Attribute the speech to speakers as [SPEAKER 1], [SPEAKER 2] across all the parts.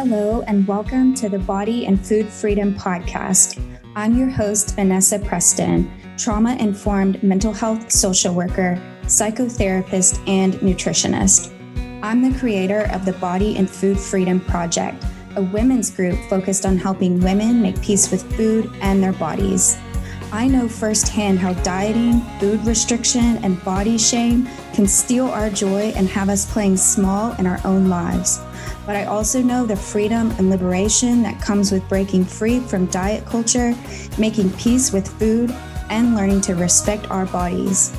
[SPEAKER 1] Hello, and welcome to the Body and Food Freedom Podcast. I'm your host, Vanessa Preston, trauma informed mental health social worker, psychotherapist, and nutritionist. I'm the creator of the Body and Food Freedom Project, a women's group focused on helping women make peace with food and their bodies. I know firsthand how dieting, food restriction, and body shame can steal our joy and have us playing small in our own lives. But I also know the freedom and liberation that comes with breaking free from diet culture, making peace with food, and learning to respect our bodies.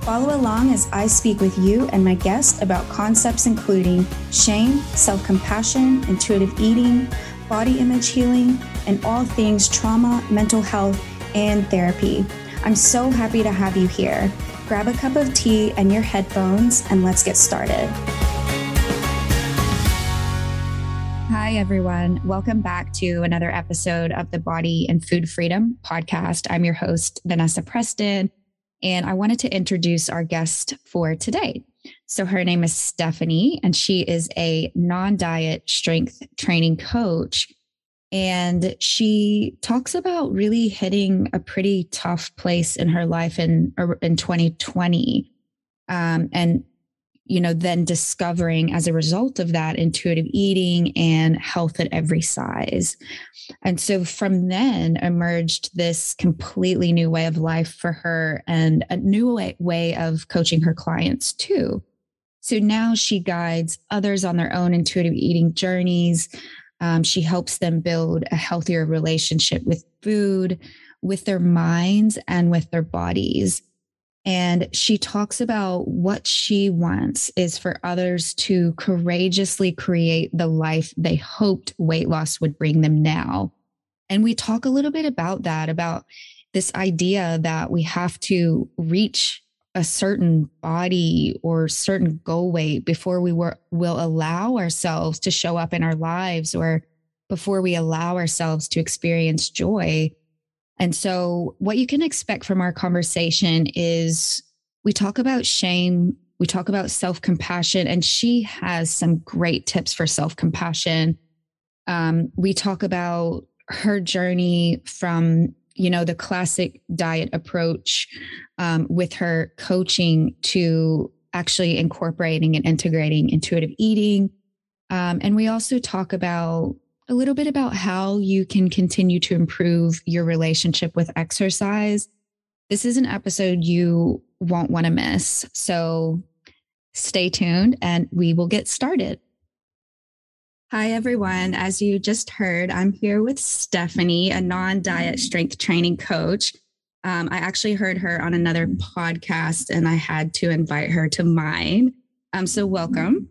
[SPEAKER 1] Follow along as I speak with you and my guest about concepts including shame, self compassion, intuitive eating, body image healing, and all things trauma, mental health, and therapy. I'm so happy to have you here. Grab a cup of tea and your headphones, and let's get started. Hi, everyone. Welcome back to another episode of the Body and Food Freedom podcast. I'm your host, Vanessa Preston, and I wanted to introduce our guest for today. So, her name is Stefanie, and she is a non diet strength training coach and she talks about really hitting a pretty tough place in her life in in 2020 um, and you know then discovering as a result of that intuitive eating and health at every size. And so from then emerged this completely new way of life for her and a new way, way of coaching her clients too. So now she guides others on their own intuitive eating journeys. Um, she helps them build a healthier relationship with food, with their minds, and with their bodies. And she talks about what she wants is for others to courageously create the life they hoped weight loss would bring them now. And we talk a little bit about that, about this idea that we have to reach a certain body or certain goal weight before we were, will allow ourselves to show up in our lives or before we allow ourselves to experience joy. And so, what you can expect from our conversation is we talk about shame, we talk about self compassion, and she has some great tips for self compassion. Um, we talk about her journey from you know the classic diet approach um, with her coaching to actually incorporating and integrating intuitive eating um, and we also talk about a little bit about how you can continue to improve your relationship with exercise this is an episode you won't want to miss so stay tuned and we will get started Hi, everyone. As you just heard, I'm here with Stefanie, a non diet strength training coach. Um, I actually heard her on another podcast and I had to invite her to mine. Um, so, welcome.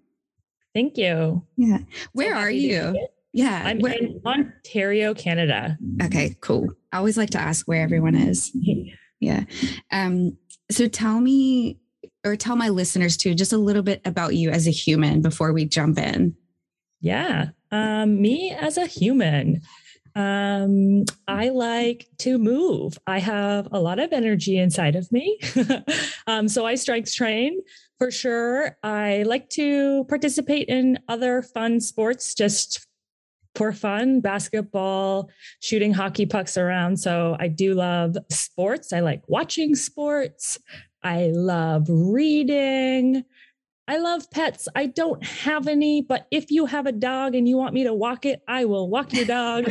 [SPEAKER 2] Thank you.
[SPEAKER 1] Yeah. Where so are you? Yeah.
[SPEAKER 2] I'm
[SPEAKER 1] where-
[SPEAKER 2] in Ontario, Canada.
[SPEAKER 1] Okay, cool. I always like to ask where everyone is. Yeah. Um, so, tell me or tell my listeners too just a little bit about you as a human before we jump in.
[SPEAKER 2] Yeah. Um, me as a human, um, I like to move. I have a lot of energy inside of me. um, so I strength train for sure. I like to participate in other fun sports just for fun basketball, shooting hockey pucks around. So I do love sports. I like watching sports. I love reading. I love pets. I don't have any, but if you have a dog and you want me to walk it, I will walk your dog.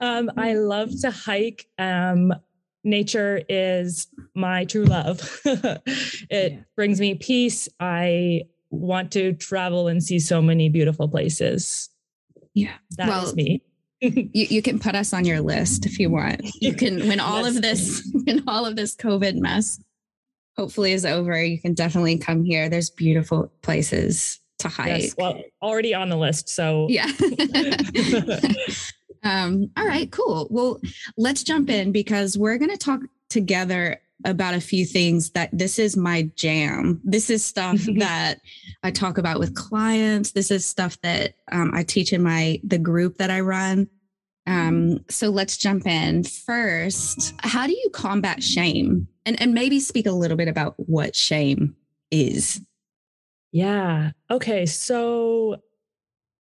[SPEAKER 2] um, I love to hike. Um, nature is my true love. it yeah. brings me peace. I want to travel and see so many beautiful places.
[SPEAKER 1] Yeah.
[SPEAKER 2] that well, is me.
[SPEAKER 1] you, you can put us on your list if you want. You can when all of this when all of this COVID mess hopefully is over, you can definitely come here. There's beautiful places to hike. Yes,
[SPEAKER 2] well, already on the list. So
[SPEAKER 1] yeah. um, all right, cool. Well, let's jump in because we're going to talk together about a few things that this is my jam. This is stuff that I talk about with clients. This is stuff that um, I teach in my the group that I run. Um, so let's jump in. First, how do you combat shame? And, and maybe speak a little bit about what shame is.
[SPEAKER 2] Yeah. Okay. So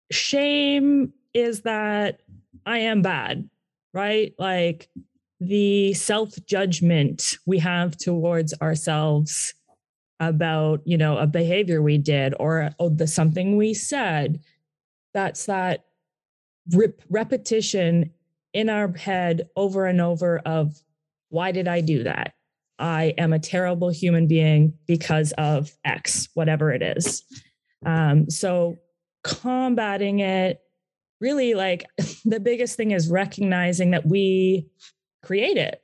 [SPEAKER 2] shame is that I am bad, right? Like the self judgment we have towards ourselves about, you know, a behavior we did or oh, the something we said. That's that rep- repetition in our head over and over of why did I do that? I am a terrible human being because of X, whatever it is. Um, so combating it really like the biggest thing is recognizing that we create it.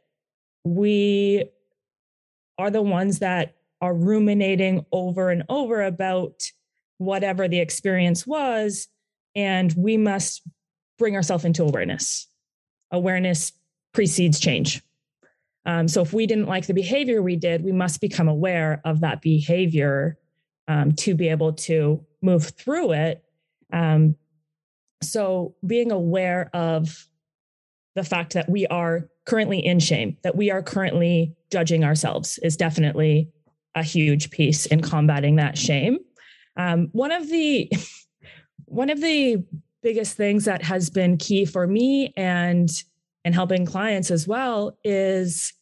[SPEAKER 2] We are the ones that are ruminating over and over about whatever the experience was. And we must bring ourselves into awareness. Awareness precedes change. Um, so if we didn't like the behavior we did, we must become aware of that behavior um, to be able to move through it. Um, so being aware of the fact that we are currently in shame, that we are currently judging ourselves is definitely a huge piece in combating that shame. Um, one of the one of the biggest things that has been key for me and and helping clients as well is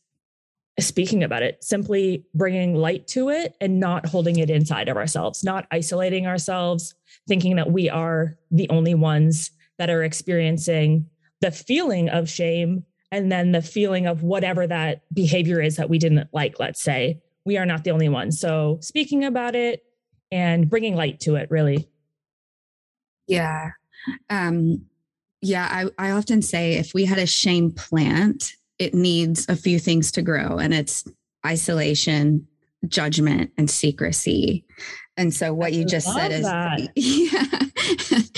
[SPEAKER 2] speaking about it, simply bringing light to it and not holding it inside of ourselves, not isolating ourselves, thinking that we are the only ones that are experiencing the feeling of shame and then the feeling of whatever that behavior is that we didn't like, let's say. We are not the only one. So speaking about it and bringing light to it, really.
[SPEAKER 1] Yeah. Um, yeah, I, I often say if we had a shame plant, it needs a few things to grow, and it's isolation, judgment, and secrecy. And so what I you just said is yeah.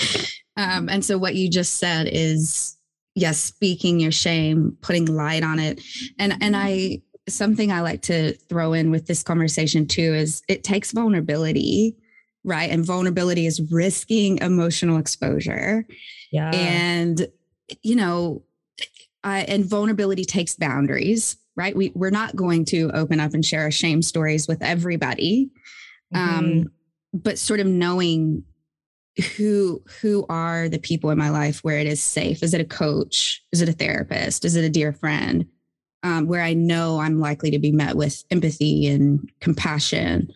[SPEAKER 1] um, and so what you just said is yes, speaking your shame, putting light on it. And and I something I like to throw in with this conversation too is it takes vulnerability right? And vulnerability is risking emotional exposure.
[SPEAKER 2] Yeah.
[SPEAKER 1] And, you know, I, and vulnerability takes boundaries, right? We, we're not going to open up and share our shame stories with everybody. Mm-hmm. Um, but sort of knowing who who are the people in my life where it is safe is it a coach is it a therapist is it a dear friend um, where i know i'm likely to be met with empathy and compassion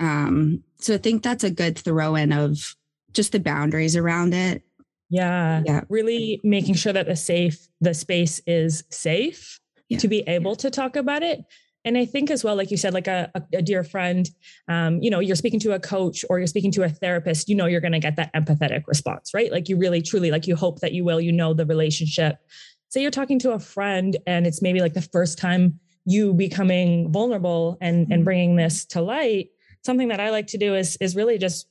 [SPEAKER 1] um, so I think that's a good throw in of just the boundaries around it.
[SPEAKER 2] Yeah. Yeah. Really making sure that the safe, the space is safe yeah. to be able yeah. to talk about it. And I think as well, like you said, like a, a, dear friend, um, you know, you're speaking to a coach or you're speaking to a therapist, you know, you're going to get that empathetic response, right? Like you really, truly, like you hope that you will, you know, the relationship. Say you're talking to a friend and it's maybe like the first time you becoming vulnerable and, and mm-hmm. bringing this to light something that I like to do is is really just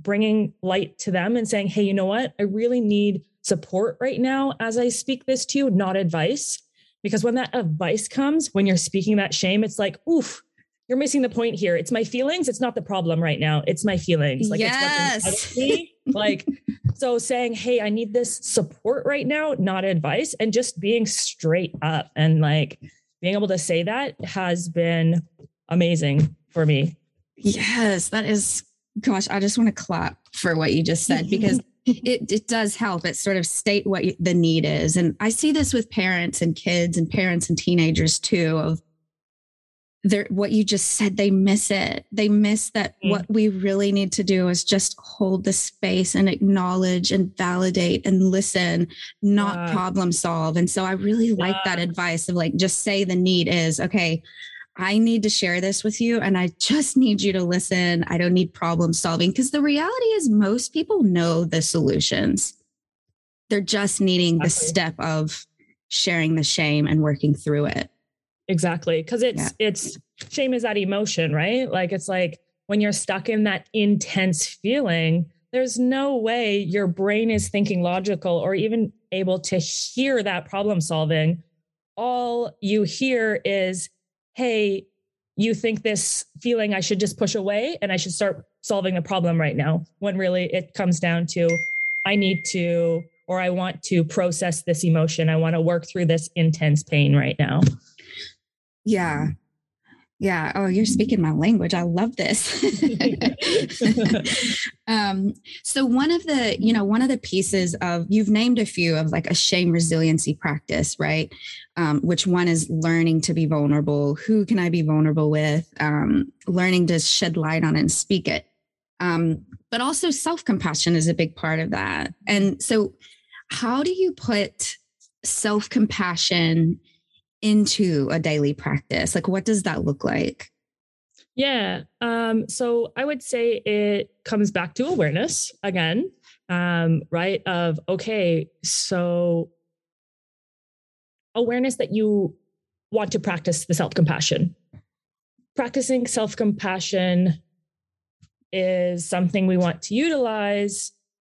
[SPEAKER 2] bringing light to them and saying, "Hey, you know what? I really need support right now as I speak this to you, not advice." Because when that advice comes, when you're speaking that shame, it's like, "Oof, you're missing the point here. It's my feelings. It's not the problem right now. It's my feelings.
[SPEAKER 1] Like yes.
[SPEAKER 2] like so saying, hey, I need this support right now, not advice, and just being straight up and like being able to say that has been amazing for me.
[SPEAKER 1] Yes, that is gosh, I just want to clap for what you just said because it, it does help. It sort of state what the need is. And I see this with parents and kids and parents and teenagers too of what you just said, they miss it. They miss that mm. what we really need to do is just hold the space and acknowledge and validate and listen, not yeah. problem solve. And so I really like yeah. that advice of like, just say the need is, okay, I need to share this with you and I just need you to listen. I don't need problem solving because the reality is most people know the solutions. They're just needing exactly. the step of sharing the shame and working through it.
[SPEAKER 2] Exactly. Cause it's yeah. it's shame is that emotion, right? Like it's like when you're stuck in that intense feeling, there's no way your brain is thinking logical or even able to hear that problem solving. All you hear is hey, you think this feeling I should just push away and I should start solving the problem right now. When really it comes down to, I need to, or I want to process this emotion. I want to work through this intense pain right now.
[SPEAKER 1] Yeah. Yeah. Oh, you're speaking my language. I love this. um, so one of the, you know, one of the pieces of you've named a few of like a shame resiliency practice, right? Um, which one is learning to be vulnerable? Who can I be vulnerable with? Um, learning to shed light on and speak it. Um, but also self-compassion is a big part of that. And so how do you put self-compassion into a daily practice? Like, what does that look like?
[SPEAKER 2] Yeah. Um, so I would say it comes back to awareness again, um, right? Of, okay, so awareness that you want to practice the self compassion. Practicing self compassion is something we want to utilize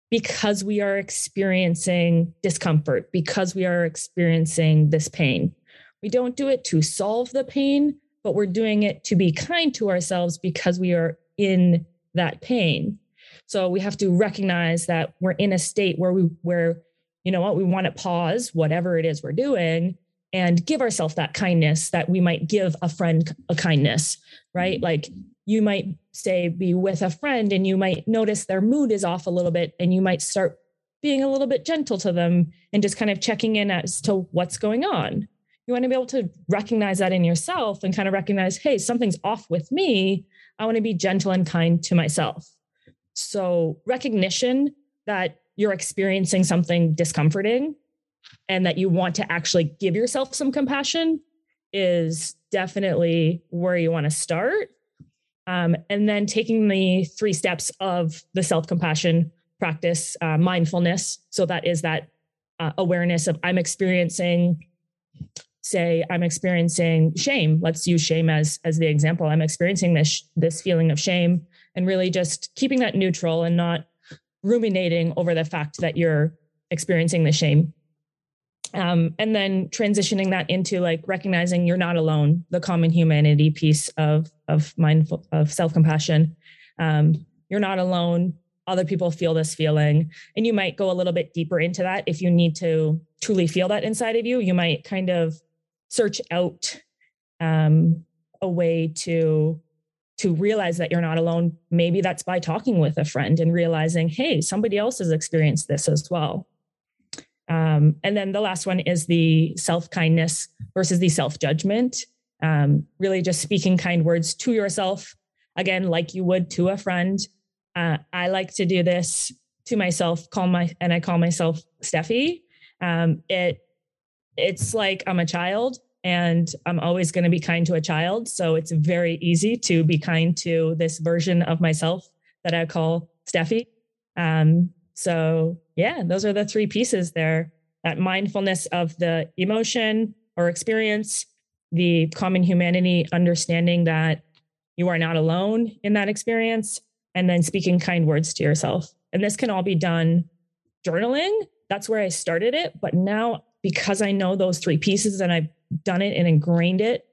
[SPEAKER 2] because we are experiencing discomfort, because we are experiencing this pain. We don't do it to solve the pain, but we're doing it to be kind to ourselves because we are in that pain. So we have to recognize that we're in a state where we where you know what we want to pause whatever it is we're doing and give ourselves that kindness that we might give a friend a kindness, right? Mm-hmm. Like you might say be with a friend and you might notice their mood is off a little bit and you might start being a little bit gentle to them and just kind of checking in as to what's going on you want to be able to recognize that in yourself and kind of recognize, hey, something's off with me. I want to be gentle and kind to myself. So, recognition that you're experiencing something discomforting and that you want to actually give yourself some compassion is definitely where you want to start. Um, and then taking the three steps of the self compassion practice, uh, mindfulness. So, that is that uh, awareness of I'm experiencing say i'm experiencing shame. Let's use shame as as the example. I'm experiencing this this feeling of shame and really just keeping that neutral and not ruminating over the fact that you're experiencing the shame. Um, and then transitioning that into like recognizing you're not alone. The common humanity piece of of mindful of self-compassion. Um, you're not alone. Other people feel this feeling. And you might go a little bit deeper into that. If you need to truly feel that inside of you you might kind of search out um, a way to to realize that you're not alone. Maybe that's by talking with a friend and realizing hey somebody else has experienced this as well. Um, and then the last one is the self kindness versus the self judgment um, really just speaking kind words to yourself. Again like you would to a friend. Uh, i like to do this to myself call my and i call myself steffi. Um, it it's like I'm a child and I'm always going to be kind to a child. So it's very easy to be kind to this version of myself that I call Steffi. Um, so yeah, those are the three pieces there. That mindfulness of the emotion or experience, the common humanity, understanding that you are not alone in that experience, and then speaking kind words to yourself. And this can all be done journaling. That's where I started it. But now because I know those three pieces and I've done it and ingrained it,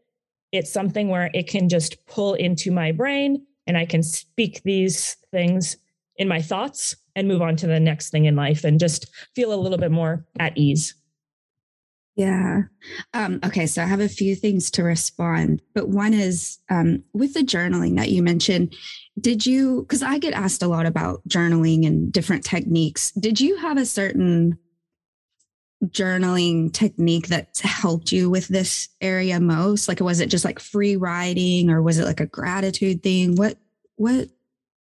[SPEAKER 2] it's something where it can just pull into my brain and I can speak these things in my thoughts and move on to the next thing in life and just feel a little bit more at ease.
[SPEAKER 1] Yeah. Um, okay. So I have a few things to respond, but one is um, with the journaling that you mentioned. Did you, because I get asked a lot about journaling and different techniques, did you have a certain journaling technique that's helped you with this area most? Like, was it just like free writing or was it like a gratitude thing? What, what?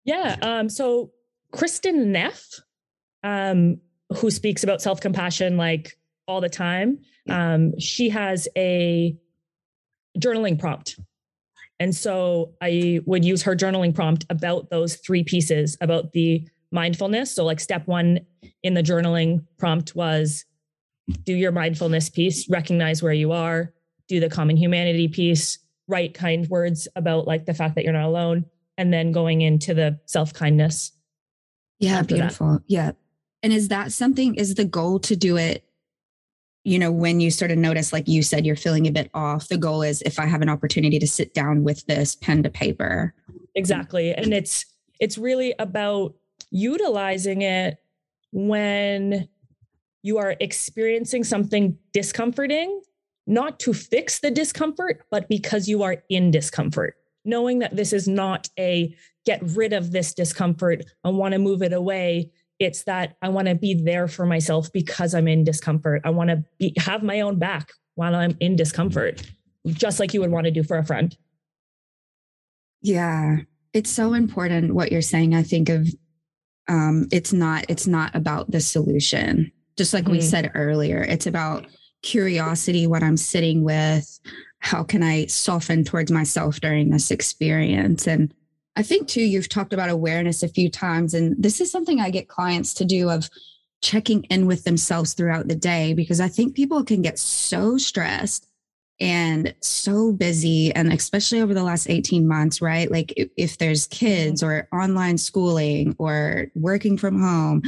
[SPEAKER 2] Yeah. Um, so Kristin Neff, um, who speaks about self compassion like all the time, um, she has a journaling prompt. And so I would use her journaling prompt about those three pieces about the mindfulness. So, like, step one in the journaling prompt was do your mindfulness piece, recognize where you are, do the common humanity piece, write kind words about like the fact that you're not alone, and then going into the self kindness.
[SPEAKER 1] Yeah, beautiful. That. Yeah. And is that something, is the goal to do it, you know, when you sort of notice, like you said, you're feeling a bit off? The goal is if I have an opportunity to sit down with this pen to paper.
[SPEAKER 2] Exactly. And it's, it's really about utilizing it when you are experiencing something discomforting, not to fix the discomfort, but because you are in discomfort. Knowing that this is not a get rid of this discomfort and want to move it away. It's that I want to be there for myself because I'm in discomfort. I want to be, have my own back while I'm in discomfort, just like you would want to do for a friend.
[SPEAKER 1] Yeah, it's so important what you're saying. I think of um, it's not it's not about the solution. Just like mm-hmm. we said earlier, it's about curiosity, what I'm sitting with, how can I soften towards myself during this experience, and I think too, you've talked about awareness a few times, and this is something I get clients to do of checking in with themselves throughout the day because I think people can get so stressed and so busy and especially over the last 18 months right? Like if, if there's kids or online schooling or working from home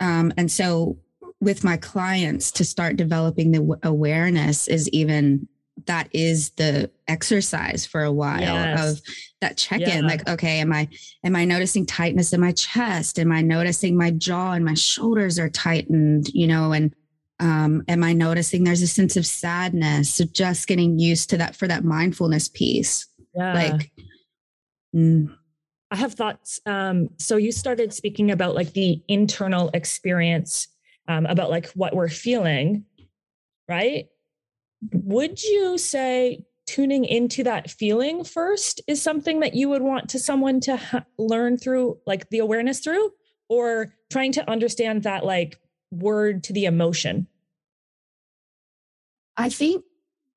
[SPEAKER 1] um, and so with my clients to start developing the awareness is even that is the exercise for a while yes. of that check-in yeah. like okay am i am i noticing tightness in my chest am i noticing my jaw and my shoulders are tightened you know and um, am i noticing there's a sense of sadness so just getting used to that for that mindfulness piece yeah. like
[SPEAKER 2] mm. i have thoughts um, so you started speaking about like the internal experience um, about like what we're feeling right? Would you say tuning into that feeling first is something that you would want to someone to ha- learn through like the awareness through? Or trying to understand that like word to the emotion?
[SPEAKER 1] I think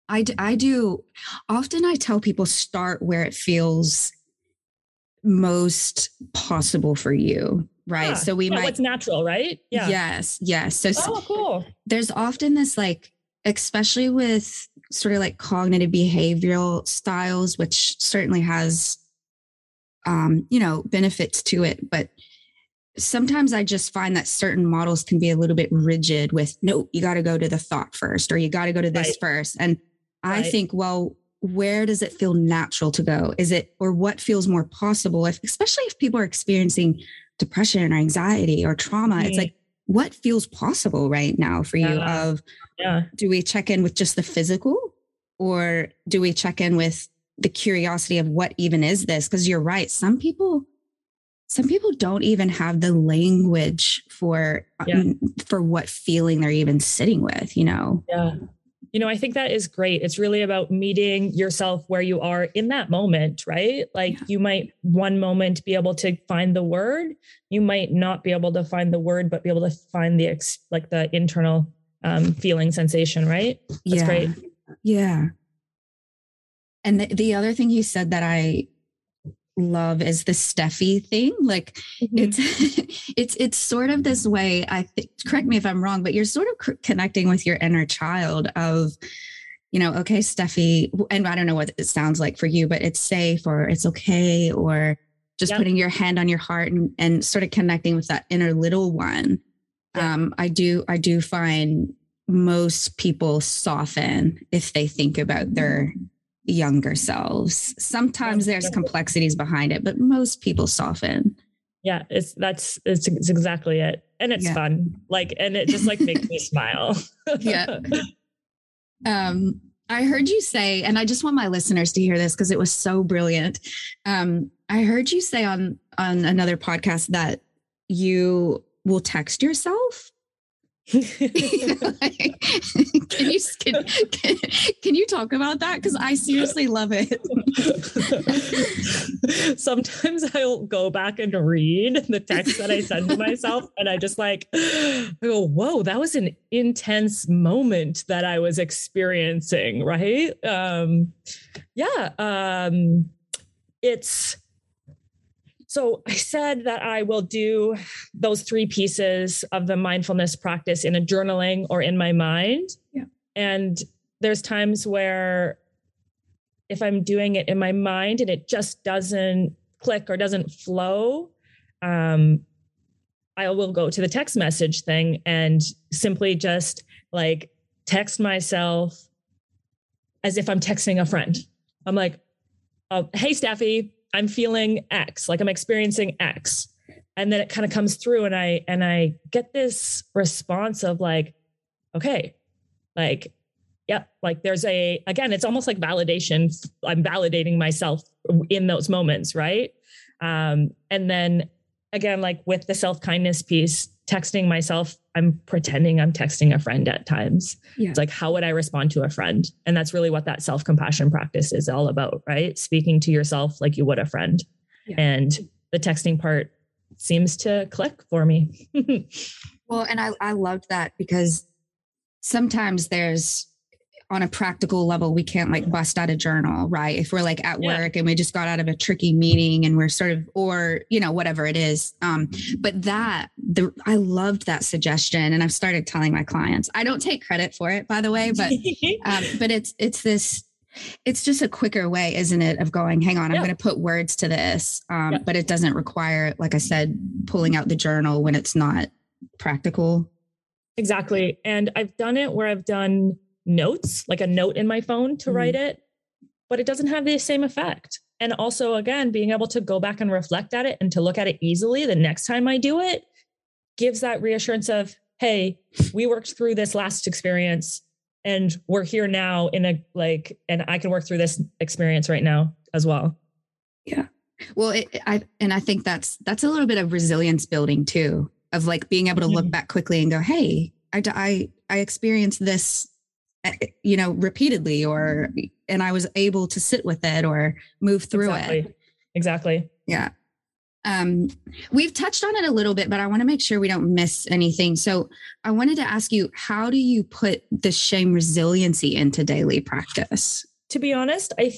[SPEAKER 1] I, I do. Often I tell people start where it feels most possible for you. Right. Yeah. So we
[SPEAKER 2] yeah,
[SPEAKER 1] might.
[SPEAKER 2] What's natural, right?
[SPEAKER 1] Yeah. Yes. Yes. So,
[SPEAKER 2] oh, cool.
[SPEAKER 1] There's often this like, especially with sort of like cognitive behavioral styles, which certainly has, um, you know, benefits to it, but sometimes I just find that certain models can be a little bit rigid with no, you got to go to the thought first, or you got to go to this right. first. And right. I think, well, where does it feel natural to go? Is it, or what feels more possible? If, especially if people are experiencing depression or anxiety or trauma, mm-hmm. it's like, what feels possible right now for you? Yeah. Of, yeah. do we check in with just the physical or do we check in with the curiosity of what even is this? Because you're right. Some people, some people don't even have the language for yeah. um, for what feeling they're even sitting with you know
[SPEAKER 2] yeah you know i think that is great. It's really about meeting yourself where you are in that moment right? Like yeah. you might one moment be able to find the word. You might not be able to find the word but be able to find the ex like the internal um, feeling sensation right? That's
[SPEAKER 1] yeah.
[SPEAKER 2] great.
[SPEAKER 1] Yeah. And the, the other thing you said that i love is the Steffi thing. Like mm-hmm. it's it's it's sort of this way. I think. Correct me if I'm wrong, but you're sort of c- connecting with your inner child of, you know, okay, Steffi, and I don't know what it sounds like for you, but it's safe or it's okay or just yep. putting your hand on your heart and, and sort of connecting with that inner little one. Um, I do I do find most people soften if they think about their younger selves. Sometimes there's complexities behind it, but most people soften.
[SPEAKER 2] Yeah, it's that's it's, it's exactly it. And it's yeah. fun. Like and it just like makes me smile.
[SPEAKER 1] yeah. Um I heard you say and I just want my listeners to hear this because it was so brilliant. Um I heard you say on on another podcast that you will text yourself can you can, can, can, you talk about that? Because i seriously love it.
[SPEAKER 2] Sometimes i'll go back and read the text that i send to myself and i just like I go whoa that was an intense moment that i was experiencing right? Um yeah um it's so I said that I will do those three pieces of the mindfulness practice in a journaling or in my mind.
[SPEAKER 1] Yeah.
[SPEAKER 2] And there's times where if I'm doing it in my mind and it just doesn't click or doesn't flow, um, I will go to the text message thing and simply just like text myself as if I'm texting a friend. I'm like, oh, hey, Steffi, I'm feeling X, like I'm experiencing X. And then it kind of comes through and I and I get this response of like, okay, like yeah, like there's a, again, it's almost like validation. I'm validating myself in those moments, right? Um, and then again, like with the self kindness piece, texting myself, I'm pretending I'm texting a friend at times. Yeah. It's like, how would I respond to a friend? And that's really what that self compassion practice is all about, right? Speaking to yourself like you would a friend. Yeah. And the texting part seems to click for me.
[SPEAKER 1] well, and I, I loved that because sometimes there's on a practical level, we can't like bust out a journal, right? If we're like at yeah. work and we just got out of a tricky meeting and we're sort of, or, you know, whatever it is. Um, but that, the, I loved that suggestion and I've started telling my clients, I don't take credit for it, by the way, but, um, but it's, it's this, it's just a quicker way, isn't it? Of going, hang on, I'm going to put words to this. Um, yeah. but it doesn't require, like I said, pulling out the journal when it's not practical.
[SPEAKER 2] Exactly. And I've done it where I've done, notes, like a note in my phone to mm write it, but it doesn't have the same effect. And also, again, being able to go back and reflect at it and to look at it easily the next time I do it gives that reassurance of, hey, we worked through this last experience and we're here now in a like, and I can work through this experience right now as well.
[SPEAKER 1] Yeah. Well, it, I, and I think that's, that's a little bit of resilience building too, of like being able to look back quickly and go, hey, I, I, I experienced this Eh, eh, you know repeatedly or mm-hmm. and i was able to sit with it or move through
[SPEAKER 2] exactly.
[SPEAKER 1] it.
[SPEAKER 2] Exactly.
[SPEAKER 1] Yeah. Um we've touched on it a little bit but i want to make sure we don't miss anything. So i wanted to ask you how do you put the shame resiliency into daily practice?
[SPEAKER 2] To be honest i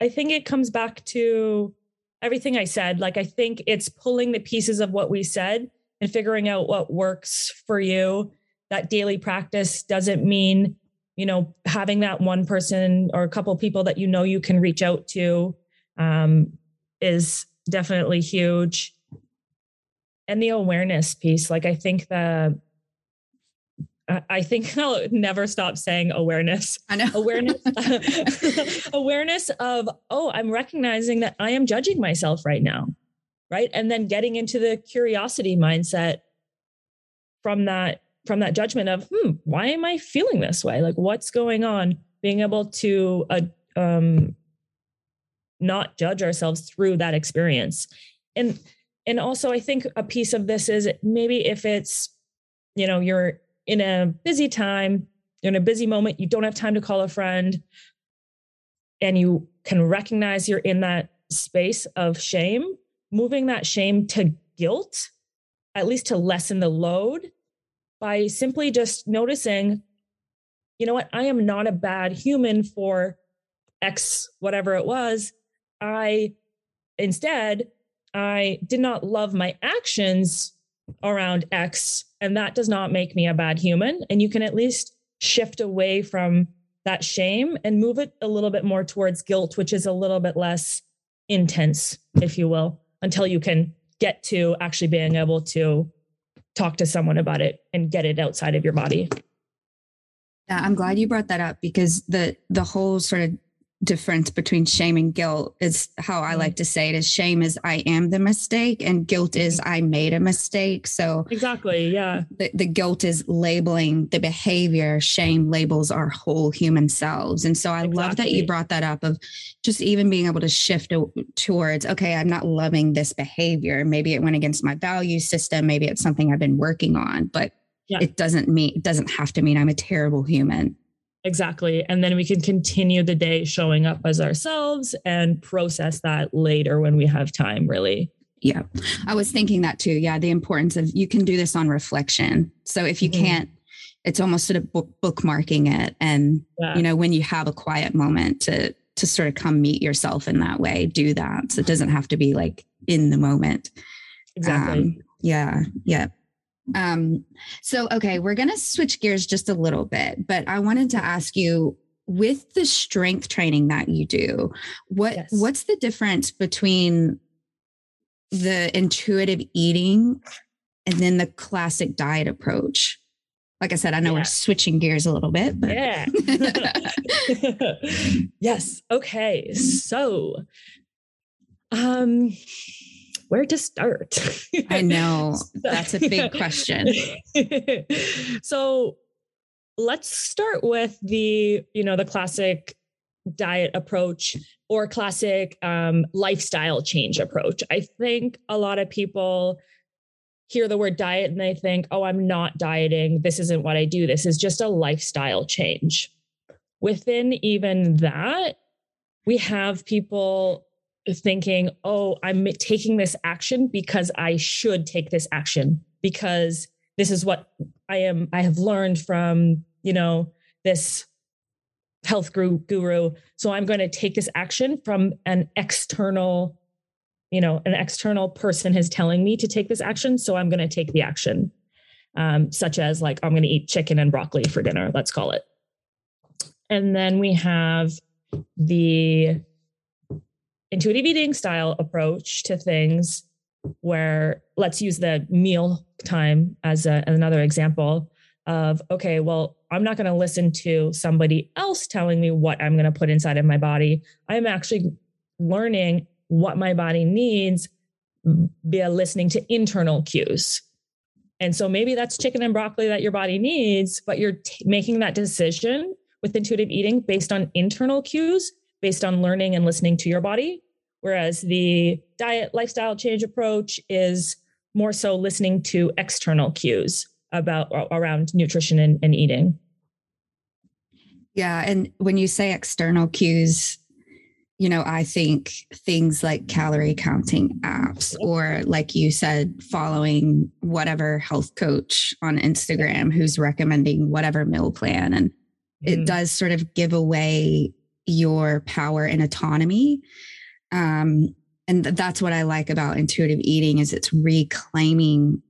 [SPEAKER 2] i think it comes back to everything i said. Like i think it's pulling the pieces of what we said and figuring out what works for you that daily practice doesn't mean you know having that one person or a couple people that you know you can reach out to um, is definitely huge and the awareness piece like i think the I think I'll never stop saying awareness.
[SPEAKER 1] I know.
[SPEAKER 2] Awareness awareness of, oh, I'm recognizing that I am judging myself right now. Right. And then getting into the curiosity mindset from that from that judgment of, hmm, why am I feeling this way? Like, what's going on? Being able to uh, um, not judge ourselves through that experience, and and also I think a piece of this is maybe if it's, you know, you're in a busy time, you're in a busy moment, you don't have time to call a friend, and you can recognize you're in that space of shame, moving that shame to guilt, at least to lessen the load by simply just noticing, you know what, I am not a bad human for X, whatever it was. I instead, I did not love my actions around X, and that does not make me a bad human. And you can at least shift away from that shame and move it a little bit more towards guilt, which is a little bit less intense, if you will, until you can get to actually being able to talk to someone about it and get it outside of your body.
[SPEAKER 1] Yeah, I'm glad you brought that up because the the whole sort of difference between shame and guilt is how I like mm-hmm. to say it is shame is I am the mistake and guilt is mm-hmm. I made a mistake. So
[SPEAKER 2] exactly. Yeah.
[SPEAKER 1] The, the guilt is labeling the behavior. Shame labels our whole human selves. And so I exactly. love that you brought that up of just even being able to shift towards, okay, I'm not loving this behavior. Maybe it went against my value system. Maybe it's something I've been working on, but yeah. it doesn't mean, it doesn't have to mean I'm a terrible human.
[SPEAKER 2] Exactly. And then we can continue the day showing up as ourselves and process that later when we have time, really.
[SPEAKER 1] Yeah. I was thinking that too. Yeah. The importance of you can do this on reflection. So if you mm-hmm. can't, it's almost sort of book, bookmarking it. And, yeah. you know, when you have a quiet moment to, to sort of come meet yourself in that way, do that. So it doesn't have to be like in the moment.
[SPEAKER 2] Exactly. Um,
[SPEAKER 1] yeah. Yeah. Um, so, okay, we're going to switch gears just a little bit, but I wanted to ask you with the strength training that you do, what yes. what's the difference between the intuitive eating and then the classic diet approach? Like I said, I know yeah. we're switching gears a little bit, but
[SPEAKER 2] yeah. yes. Okay. So, um, where to start?
[SPEAKER 1] I know that's a big question.
[SPEAKER 2] so, let's start with the, you know, the classic diet approach or classic um, lifestyle change approach. I think a lot of people hear the word diet and they think, oh, I'm not dieting. This isn't what I do. This is just a lifestyle change. Within even that, we have people thinking, oh, I'm taking this action because I should take this action because this is what I am, I have learned from, you know, this health guru. So I'm going to take this action from an external, you know, an external person is telling me to take this action. So I'm going to take the action, um, such as like, I'm going to eat chicken and broccoli for dinner, let's call it. And then we have the intuitive eating style approach to things where let's use the meal time as a, another example of okay well i'm not going to listen to somebody else telling me what i'm going to put inside of my body. I'm actually learning what my body needs via listening to internal cues. And so maybe that's chicken and broccoli that your body needs but you're t- making that decision with intuitive eating based on internal cues based on learning and listening to your body whereas the diet lifestyle change approach is more so listening to external cues about around nutrition and, and eating.
[SPEAKER 1] Yeah. And when you say external cues, you know, I think things like calorie counting apps, or like you said, following whatever health coach on Instagram who's recommending whatever meal plan. And mm-hmm. it does sort of give away your power and autonomy. Um, and that's what I like about intuitive eating is it's reclaiming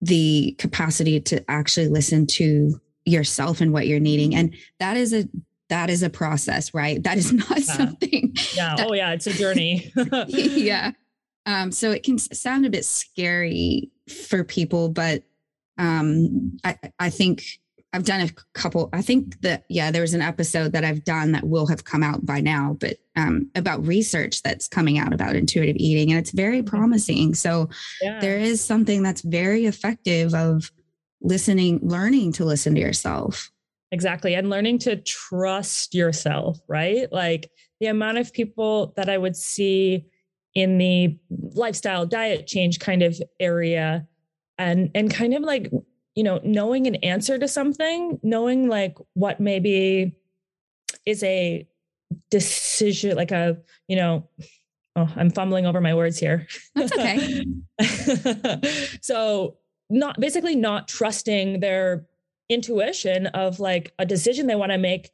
[SPEAKER 1] the capacity to actually listen to yourself and what you're needing. And that is a that is a process right? That is not yeah. something
[SPEAKER 2] yeah.
[SPEAKER 1] that,
[SPEAKER 2] oh yeah. It's a journey.
[SPEAKER 1] Yeah. Um so it can sound a bit scary for people but um i i think I've done a couple. I think that yeah, there was an episode that I've done that will have come out by now, but um, about research that's coming out about intuitive eating, and it's very mm-hmm. promising. So yeah. there is something that's very effective of listening, learning to listen to yourself.
[SPEAKER 2] Exactly, and learning to trust yourself. Right, like the amount of people that I would see in the lifestyle diet change kind of area and and kind of like you know, knowing an answer to something, knowing like what maybe is a decision, like a, you know, oh, I'm fumbling over my words here.
[SPEAKER 1] That's okay.
[SPEAKER 2] so, not basically not trusting their intuition of like a decision they want to make,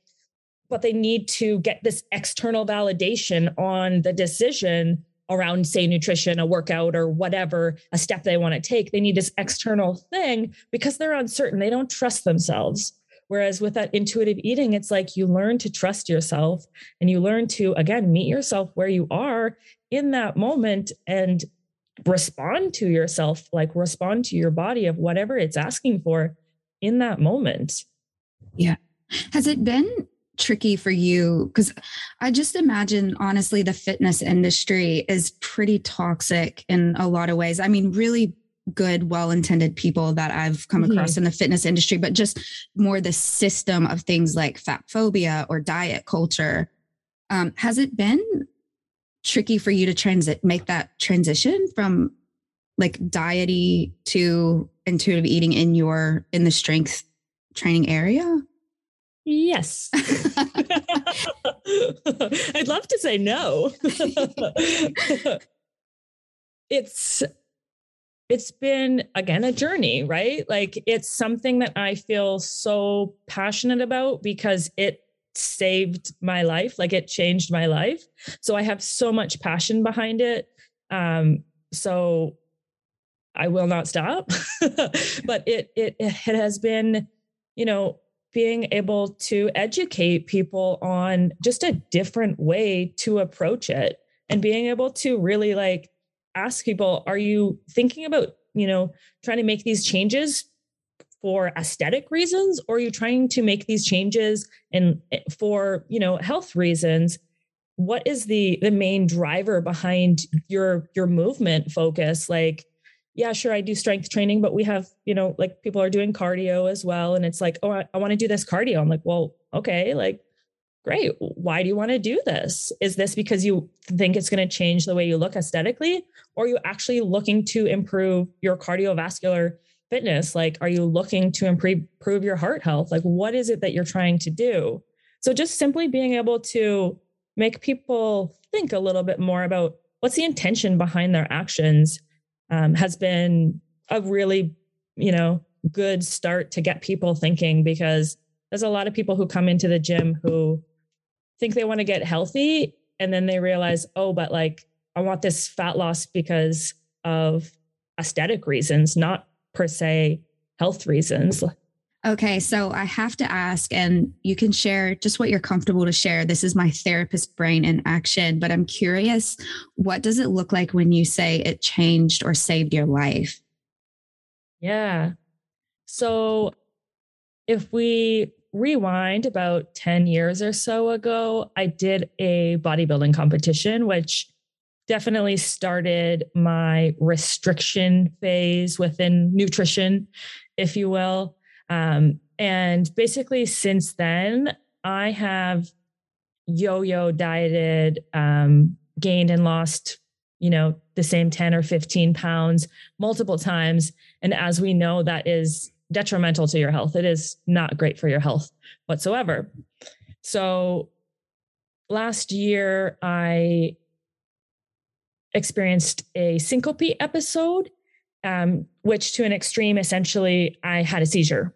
[SPEAKER 2] but they need to get this external validation on the decision around, say, nutrition, a workout, or whatever, a step they want to take. They need this external thing because they're uncertain. They don't trust themselves. Whereas with that intuitive eating, it's like you learn to trust yourself and you learn to, again, meet yourself where you are in that moment and respond to yourself, like respond to your body of whatever it's asking for in that moment.
[SPEAKER 1] Yeah. Has it been tricky for you? Because i just imagine honestly the fitness industry is pretty toxic in a lot of ways. I mean really good well-intended people that i've come mm-hmm. across in the fitness industry but just more the system of things like fat phobia or diet culture. Um, has it been tricky for you to transit make that transition from like diety to intuitive eating in your in the strength training area
[SPEAKER 2] Yes. I'd love to say no. it's it's been again a journey, right? Like it's something that I feel so passionate about because it saved my life, like it changed my life. So I have so much passion behind it. Um so I will not stop. but it it it has been, you know, being able to educate people on just a different way to approach it and being able to really like ask people are you thinking about you know trying to make these changes for aesthetic reasons or are you trying to make these changes and eh, for you know health reasons? What is the the main driver behind your your movement focus? Like yeah, sure, I do strength training, but we have, you know, like people are doing cardio as well. And it's like, oh, I, I want to do this cardio. I'm like, well, okay, like, great. Why do you want to do this? Is this because you think it's going to change the way you look aesthetically? Or are you actually looking to improve your cardiovascular fitness? Like, are you looking to improve, improve your heart health? Like, what is it that you're trying to do? So, just simply being able to make people think a little bit more about what's the intention behind their actions um, has been a really, you know, good start to get people thinking because there's a lot of people who come into the gym who think they want to get healthy and then they realize, oh, but like I want this fat loss because of aesthetic reasons, not per se health reasons.
[SPEAKER 1] Okay, so I have to ask, and you can share just what you're comfortable to share. This is my therapist brain in action, but I'm curious what does it look like when you say it changed or saved your life?
[SPEAKER 2] Yeah. So if we rewind about 10 years or so ago, I did a bodybuilding competition, which definitely started my restriction phase within nutrition, if you will. Um, and basically, since then, I have yo yo dieted, um, gained and lost, you know, the same 10 or 15 pounds multiple times. And as we know, that is detrimental to your health. It is not great for your health whatsoever. So last year, I experienced a syncope episode, um, which to an extreme, essentially, I had a seizure.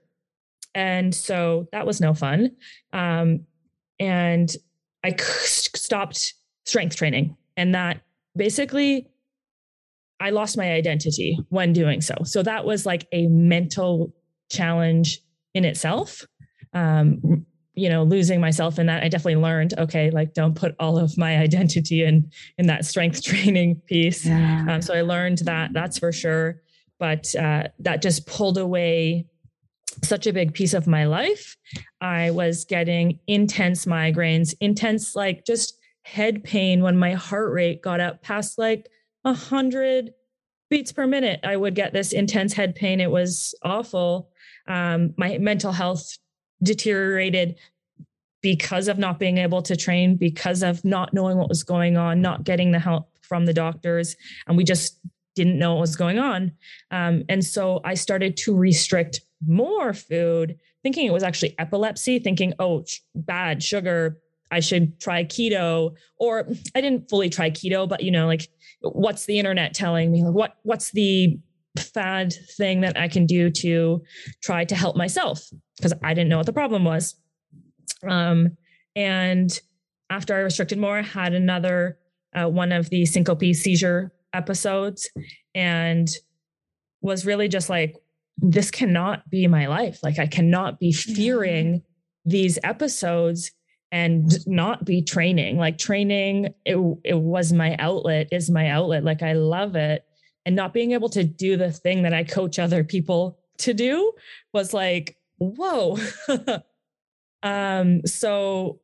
[SPEAKER 2] And so that was no fun. Um, and I stopped strength training. And that basically, I lost my identity when doing so. So that was like a mental challenge in itself. Um, you know, losing myself in that, I definitely learned, okay, like don't put all of my identity in in that strength training piece. Yeah. Um, so I learned that that's for sure. But uh, that just pulled away such a big piece of my life. I was getting intense migraines, intense, like just head pain when my heart rate got up past like a hundred beats per minute. I would get this intense head pain. It was awful. Um, my mental health deteriorated because of not being able to train, because of not knowing what was going on, not getting the help from the doctors. And we just didn't know what was going on. Um, and so I started to restrict more food, thinking it was actually epilepsy, thinking, oh, bad sugar, I should try keto. Or I didn't fully try keto, but you know, like what's the internet telling me? Like what what's the fad thing that I can do to try to help myself? Because I didn't know what the problem was. Um, and after I restricted more, I had another uh, one of the syncope seizure episodes and was really just like, this cannot be my life. Like I cannot be fearing these episodes and not be training. Like training, it, it was my outlet, is my outlet. Like I love it. And not being able to do the thing that I coach other people to do was like, whoa. um, so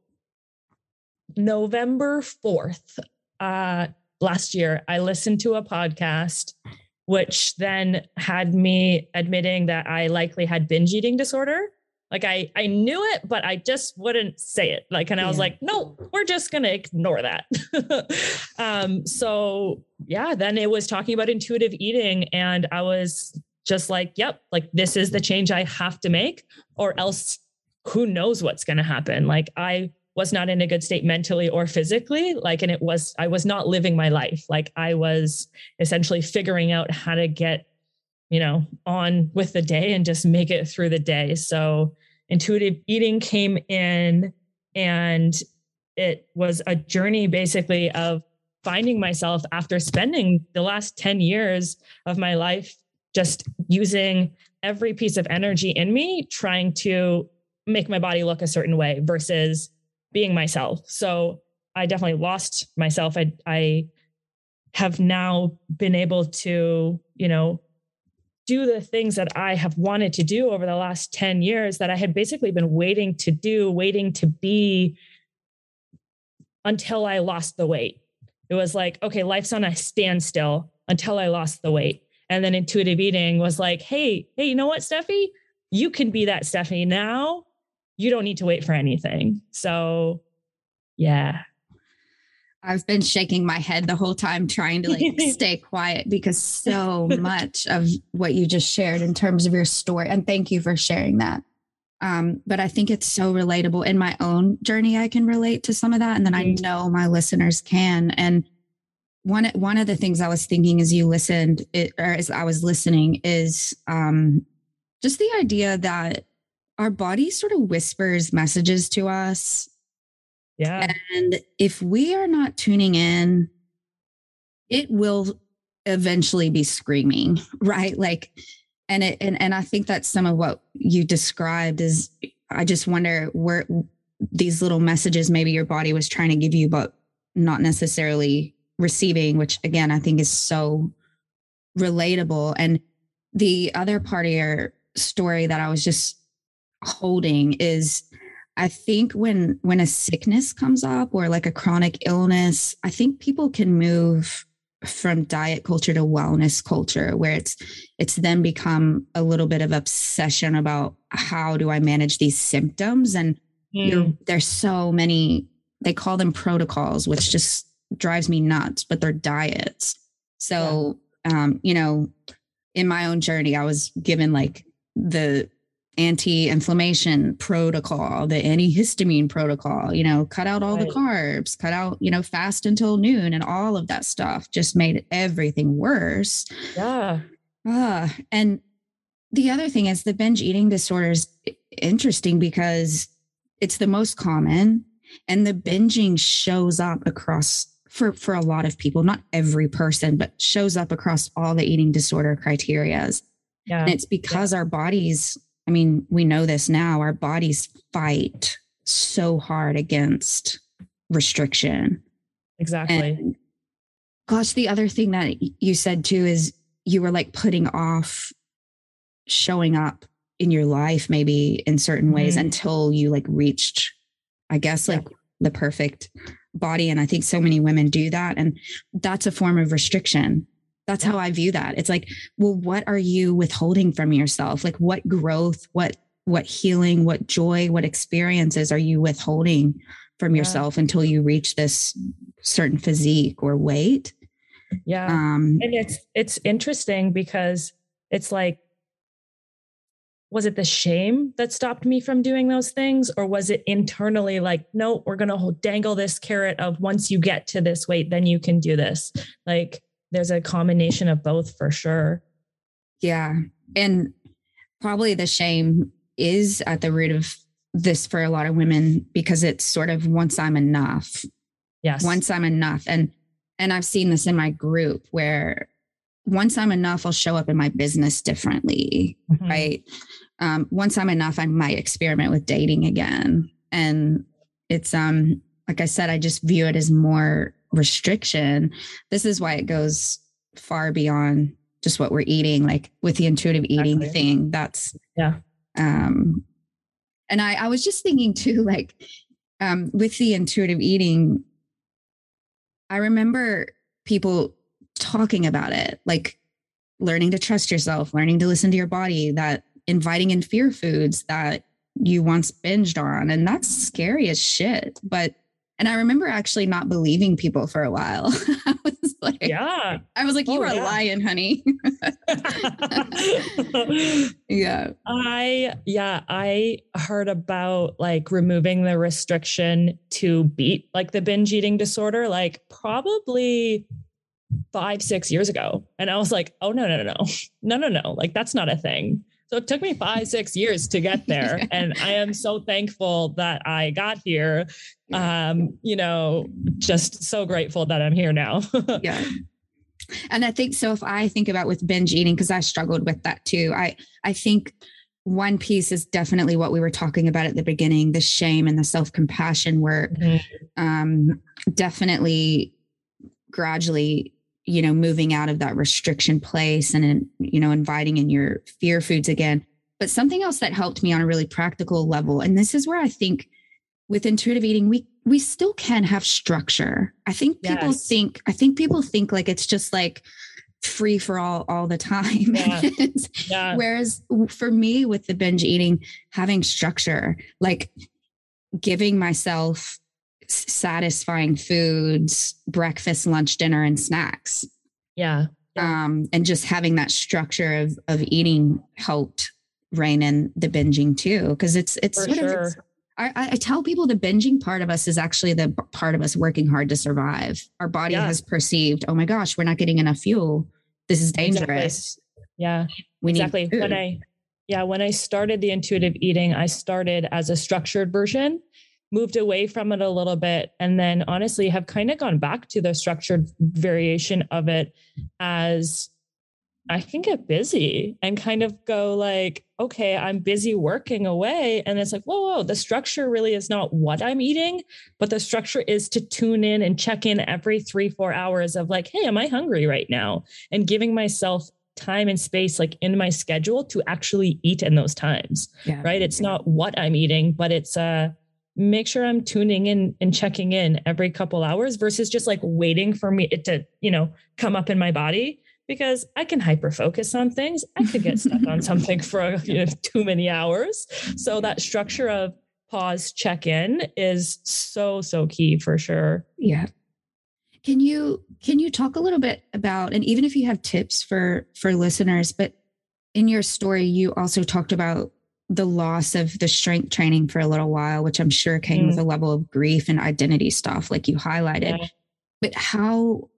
[SPEAKER 2] November 4th, uh, last year, I listened to a podcast which then had me admitting that I likely had binge eating disorder. Like I I knew it, but I just wouldn't say it. Like, and I was like, no, we're just gonna ignore that. um, so yeah, then it was talking about intuitive eating, and I was just like, yep, like this is the change I have to make, or else who knows what's gonna happen. Like I was not in a good state mentally or physically like and it was i was not living my life. Like i was essentially figuring out how to get you know on with the day and just make it through the day. So intuitive eating came in and it was a journey basically of finding myself after spending the last 10 years of my life just using every piece of energy in me trying to make my body look a certain way versus being myself. So I definitely lost myself. I, I have now been able to, you know, do the things that I have wanted to do over the last 10 years that I had basically been waiting to do, waiting to be until I lost the weight. It was like, okay, life's on a standstill until I lost the weight. And then intuitive eating was like, hey, hey, you know what, Steffi? You can be that Steffi now. You don't need to wait for anything. So, yeah.
[SPEAKER 1] I've been shaking my head the whole time trying to like stay quiet because so much of what you just shared in terms of your story and thank you for sharing that. Um, but I think it's so relatable in my own journey. I can relate to some of that, and then I mm-hmm. know my listeners can. And one one of the things I was thinking as you listened, it, or as I was listening, is um, just the idea that our body sort of whispers messages to us.
[SPEAKER 2] Yeah,
[SPEAKER 1] and if we are not tuning in, it will eventually be screaming, right? Like and it and, and i think that's some of what you described is i just wonder where these little messages maybe your body was trying to give you but not necessarily receiving which again i think is so relatable and the other part of your story that i was just holding is i think when when a sickness comes up or like a chronic illness i think people can move from diet culture to wellness culture where it's it's then become a little bit of obsession about how do i manage these symptoms and mm. there's so many they call them protocols which just drives me nuts but they're diets so yeah. um you know in my own journey i was given like the anti-inflammation protocol, the antihistamine protocol, you know, cut out all right. the carbs, cut out, you know, fast until noon and all of that stuff just made everything worse.
[SPEAKER 2] Yeah.
[SPEAKER 1] Uh, and the other thing is the binge eating disorder is interesting because it's the most common and the binging shows up across for for a lot of people, not every person, but shows up across all the eating disorder criterias. Yeah. And it's because yeah. our bodies I mean, we know this now, our bodies fight so hard against restriction.
[SPEAKER 2] Exactly. And
[SPEAKER 1] gosh, the other thing that you said too is you were like putting off showing up in your life, maybe in certain ways mm-hmm. until you like reached, I guess, like yeah. the perfect body. And I think so many women do that. And that's a form of restriction. That's how I view that. It's like, well, what are you withholding from yourself? Like what growth, what what healing, what joy, what experiences are you withholding from yeah. yourself until you reach this certain physique or weight?
[SPEAKER 2] Yeah. Um, and it's it's interesting because it's like was it the shame that stopped me from doing those things or was it internally like no we're going to dangle this carrot of once you get to this weight then you can do this like there's a combination of both for sure.
[SPEAKER 1] Yeah. And probably the shame is at the root of this for a lot of women because it's sort of once I'm enough.
[SPEAKER 2] Yes.
[SPEAKER 1] Once I'm enough. And and I've seen this in my group where once I'm enough, I'll show up in my business differently. Mm-hmm. Right. Um, once I'm enough, I might experiment with dating again. And it's um like I said, I just view it as more restriction, this is why it goes far beyond just what we're eating, like with the intuitive eating exactly. thing. That's
[SPEAKER 2] yeah. Um,
[SPEAKER 1] and I, I was just thinking too, like um, with the intuitive eating, I remember people talking about it, like learning to trust yourself, learning to listen to your body, that inviting in fear foods that you once binged on. And that's scary as shit. But and I remember actually not believing people for a while. I was like,
[SPEAKER 2] yeah.
[SPEAKER 1] I was like, you oh, are yeah. lying, honey. yeah.
[SPEAKER 2] I, yeah, I heard about like removing the restriction to beat like the binge eating disorder, like probably five, six years ago. And I was like, oh, no, no, no, no, no, no, no. Like that's not a thing. So it took me five, six years to get there. and I am so thankful that I got here. Um, you know, just so grateful that I'm here now.
[SPEAKER 1] yeah. And I think so if I think about with binge eating, because I struggled with that too. I I think one piece is definitely what we were talking about at the beginning, the shame and the self-compassion work. Mm-hmm. Um, definitely gradually you know, moving out of that restriction place and, you know, inviting in your fear foods again. But something else that helped me on a really practical level, and this is where I think with intuitive eating, we we still can have structure. I think people yes. think, I think people think like it's just like free for all all the time.
[SPEAKER 2] Yeah. yeah.
[SPEAKER 1] Whereas for me with the binge eating, having structure, like giving myself satisfying foods, breakfast, lunch, dinner, and snacks.
[SPEAKER 2] Yeah.
[SPEAKER 1] Um, and just having that structure of of eating helped rein in the binging too. Cause it's it's
[SPEAKER 2] For sure.
[SPEAKER 1] Of, I, I, tell people the binging part of us is actually the part of us working hard to survive. Our body yeah. has perceived, oh my gosh, we're not getting enough fuel. This is dangerous.
[SPEAKER 2] Exactly. Yeah. We exactly. When I yeah, when I started the intuitive eating, I started as a structured version, moved away from it a little bit, and then honestly have kind of gone back to the structured variation of it as I can get busy and kind of go like, okay, I'm busy working away. And it's like, whoa, whoa, the structure really is not what I'm eating, but the structure is to tune in and check in every three, four hours of like, hey, am I hungry right now? And giving myself time and space like in my schedule to actually eat in those times. Yeah. Right. It's not what I'm eating, but it's uh make sure I'm tuning in and checking in every couple hours versus just like waiting for me it to, you know, come up in my body because I can hyper focus on things. I could get stuck on something for you know, too many hours. So that structure of pause, check in is so so key for sure.
[SPEAKER 1] Yeah. Can you can you talk a little bit about and even if you have tips for for listeners, but in your story you also talked about the loss of the strength training for a little while, which I'm sure came mm. with a level of grief and identity stuff, like you highlighted. Yeah. But how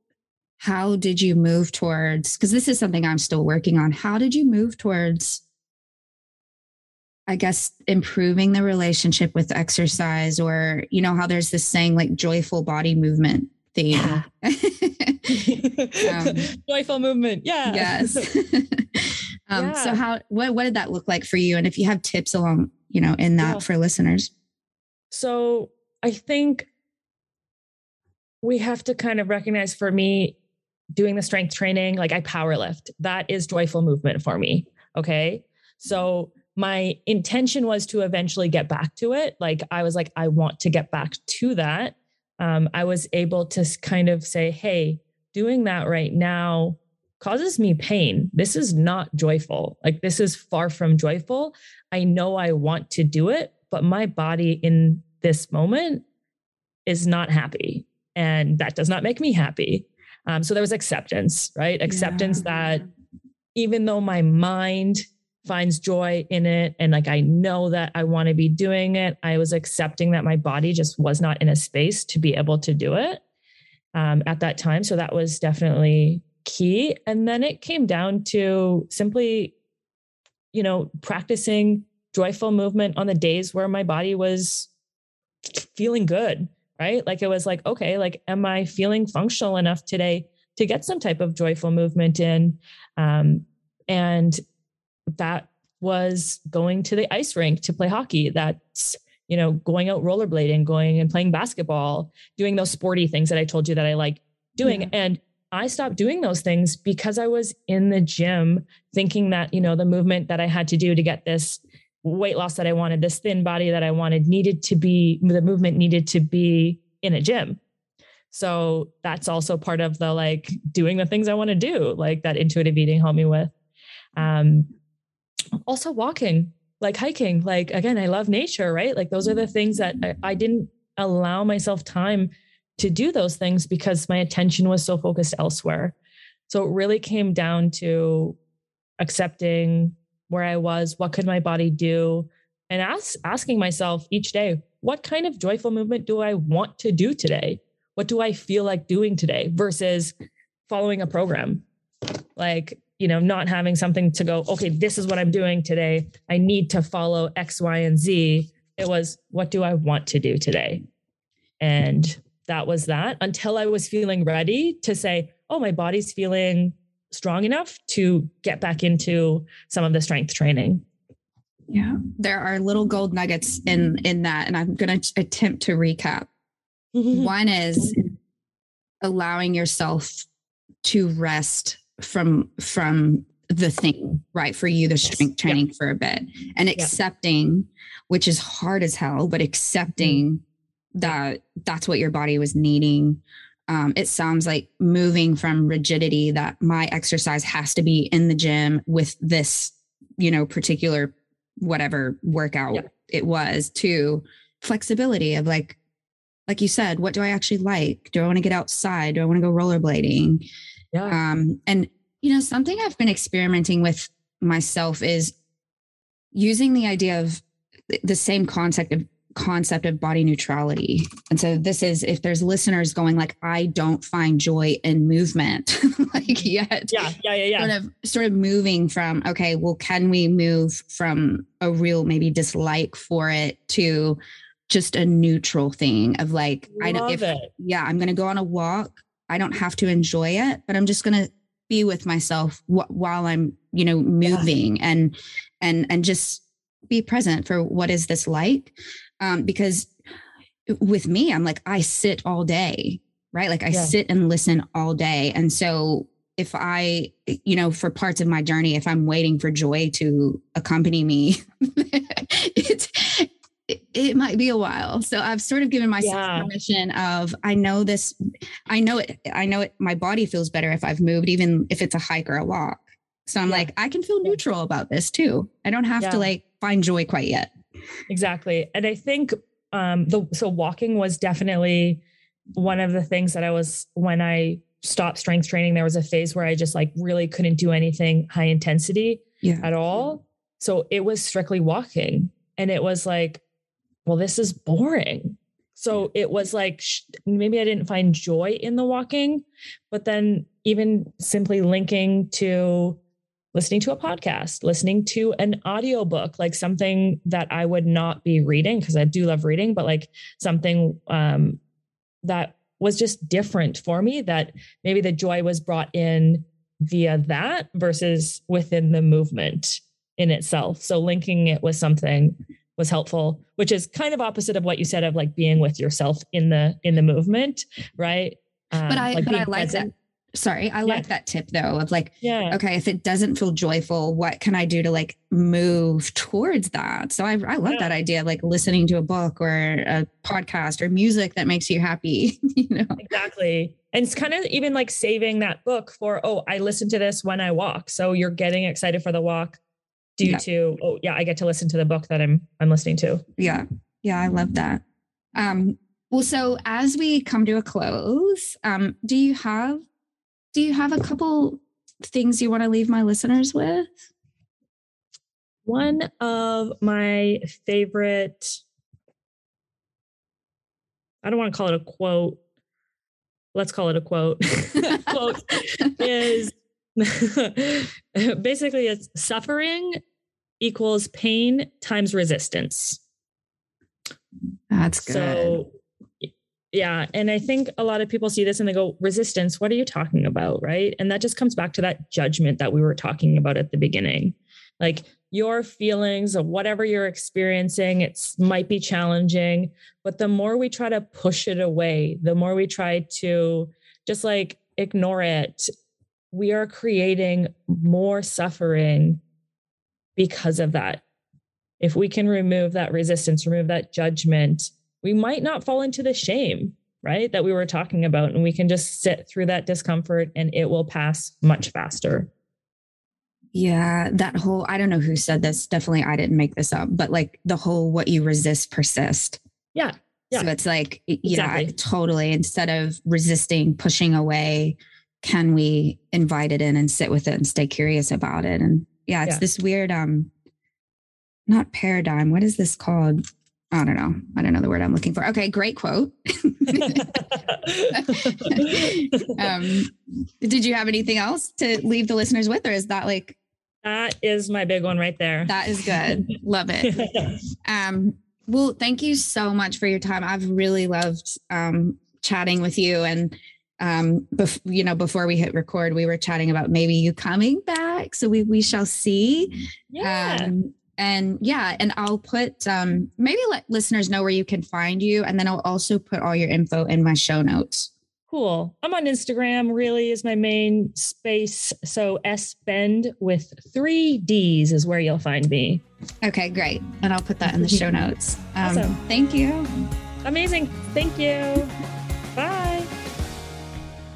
[SPEAKER 1] how did you move towards because this is something i'm still working on how did you move towards i guess improving the relationship with exercise or you know how there's this saying like joyful body movement theme yeah.
[SPEAKER 2] um, joyful movement yeah
[SPEAKER 1] yes um, yeah. so how what, what did that look like for you and if you have tips along you know in that yeah. for listeners
[SPEAKER 2] so i think we have to kind of recognize for me doing the strength training, like I power lift. That is joyful movement for me. Okay. So my intention was to eventually get back to it. Like I was like, I want to get back to that. Um, I was able to kind of say, hey, doing that right now causes me pain. This is not joyful. Like this is far from joyful. I know I want to do it, but my body in this moment is not happy. And that does not make me happy. Um, so there was acceptance, right? Acceptance yeah. that even though my mind finds joy in it and like I know that I want to be doing it, I was accepting that my body just was not in a space to be able to do it um, at that time. So that was definitely key. And then it came down to simply, you know, practicing joyful movement on the days where my body was feeling good right? Like it was like, okay, like, am I feeling functional enough today to get some type of joyful movement in? Um, and that was going to the ice rink to play hockey. That's, you know, going out rollerblading, going and playing basketball, doing those sporty things that I told you that I like doing. Yeah. And I stopped doing those things because I was in the gym thinking that, you know, the movement that I had to do to get this weight loss that I wanted, this thin body that I wanted needed to be, the movement needed to be in a gym. So that's also part of the like doing the things I want to do, like that intuitive eating helped me with. Um, also walking, like hiking, like again, I love nature, right? Like those are the things that I, I didn't allow myself time to do those things because my attention was so focused elsewhere. So it really came down to accepting where I was, what could my body do, and ask, asking myself each day, what kind of joyful movement do I want to do today? What do I feel like doing today versus following a program? Like, you know, not having something to go, okay, this is what I'm doing today. I need to follow X, Y, and Z. It was, what do I want to do today? And that was that until I was feeling ready to say, oh, my body's feeling strong enough to get back into some of the strength training
[SPEAKER 1] yeah there are little gold nuggets in in that and i'm going to attempt to recap one is allowing yourself to rest from from the thing right for you the strength training yeah. for a bit and accepting yeah. which is hard as hell but accepting mm-hmm. That that's what your body was needing um, it sounds like moving from rigidity that my exercise has to be in the gym with this, you know, particular whatever workout yeah. it was to flexibility of like, like you said, what do I actually like? Do I want to get outside? Do I want to go rollerblading? Yeah. Um, and you know, something I've been experimenting with myself is using the idea of the same concept of concept of body neutrality. And so this is if there's listeners going like I don't find joy in movement like
[SPEAKER 2] yet. Yeah, yeah, yeah, yeah.
[SPEAKER 1] Sort of sort of moving from okay, well can we move from a real maybe dislike for it to just a neutral thing of like
[SPEAKER 2] Love I don't if it.
[SPEAKER 1] yeah, I'm going to go on a walk. I don't have to enjoy it, but I'm just going to be with myself wh- while I'm, you know, moving yeah. and and and just be present for what is this like um, because with me i'm like i sit all day right? Like i yeah. sit and listen all day. And so if i you know for parts of my journey if i'm waiting for joy to accompany me it's it, it, might be a while. So i've sort of given myself yeah. permission of i know this i know it i know it my body feels better if i've moved even if it's a hike or a walk. So i'm yeah. like i can feel neutral about this too. I don't have to like find joy quite yet
[SPEAKER 2] Exactly. And I think um the so walking was definitely one of the things that I was when I stopped strength training, there was a phase where I just like really couldn't do anything high intensity yeah. at all. So it was strictly walking. And it was like, well, this is boring. So it was like sh- maybe I didn't find joy in the walking, but then even simply linking to listening to a podcast, listening to an audiobook, like something that I would not be reading because I do love reading, but like something um, that was just different for me that maybe the joy was brought in via that versus within the movement in itself. So linking it with something was helpful, which is kind of opposite of what you said of like being with yourself in the in the movement, right?
[SPEAKER 1] Um, but I like but I like present. that sorry i yeah. like that tip though of like yeah. okay if it doesn't feel joyful what can i do to like move towards that? So i, I love yeah. that idea of like listening to a book or a podcast or music that makes you happy you know?
[SPEAKER 2] Exactly. And it's kind of even like saving that book for oh i listen to this when i walk. So you're getting excited for the walk due yeah. to oh yeah i get to listen to the book that i'm i'm listening to.
[SPEAKER 1] Yeah. Yeah i love that. Um well so as we come to a close um do you have do you have a couple things you want to leave my listeners with?
[SPEAKER 2] One of my favorite, I don't want to call it a quote. Let's call it a quote. quote is basically it's suffering equals pain times resistance.
[SPEAKER 1] That's good.
[SPEAKER 2] So yeah. And I think a lot of people see this and they go, resistance, what are you talking about? Right. And that just comes back to that judgment that we were talking about at the beginning. Like your feelings of whatever you're experiencing, it might be challenging, but the more we try to push it away, the more we try to just like ignore it, we are creating more suffering because of that. If we can remove that resistance, remove that judgment, we might not fall into the shame, right? That we were talking about. And we can just sit through that discomfort and it will pass much faster.
[SPEAKER 1] Yeah, that whole, I don't know who said this. Definitely, I didn't make this up, but like the whole what you resist persist.
[SPEAKER 2] Yeah. Yeah.
[SPEAKER 1] So it's like, exactly. yeah, totally. Instead of resisting, pushing away, can we invite it in and sit with it and stay curious about it? And yeah, it's yeah. this weird, um, not paradigm. What is this called? I don't know. I don't know the word I'm looking for. Okay, great quote. um, did you have anything else to leave the listeners with, or is that like
[SPEAKER 2] that is my big one right there?
[SPEAKER 1] That is good. Love it. Um, well, thank you so much for your time. I've really loved um, chatting with you, and um, bef- you know, before we hit record, we were chatting about maybe you coming back. So we we shall see.
[SPEAKER 2] Yeah. Um,
[SPEAKER 1] and yeah and i'll put um maybe let listeners know where you can find you. And then i'll also put all your info in my show notes.
[SPEAKER 2] Cool. I'm on instagram really is my main space. So s bend with three d's is where you'll find me.
[SPEAKER 1] Okay great. And i'll put that in the show notes. Um, awesome. thank you.
[SPEAKER 2] Amazing. Thank you. Bye.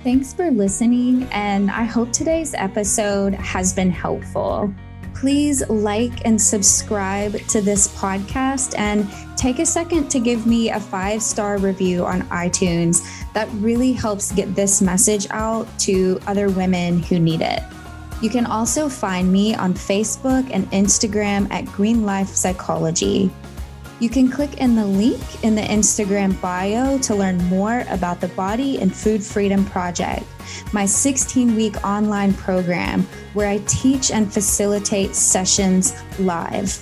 [SPEAKER 1] Thanks for listening, and I hope today's episode has been helpful. Please like and subscribe to this podcast and take a second to give me a five star review on iTunes. That really helps get this message out to other women who need it. You can also find me on Facebook and Instagram at Green Life Psychology. You can click in the link in the Instagram bio to learn more about the Body and Food Freedom Project, my 16 week online program where I teach and facilitate sessions live.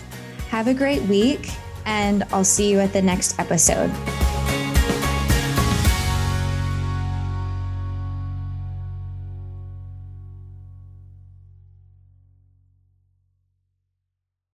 [SPEAKER 1] Have a great week, and I'll see you at the next episode.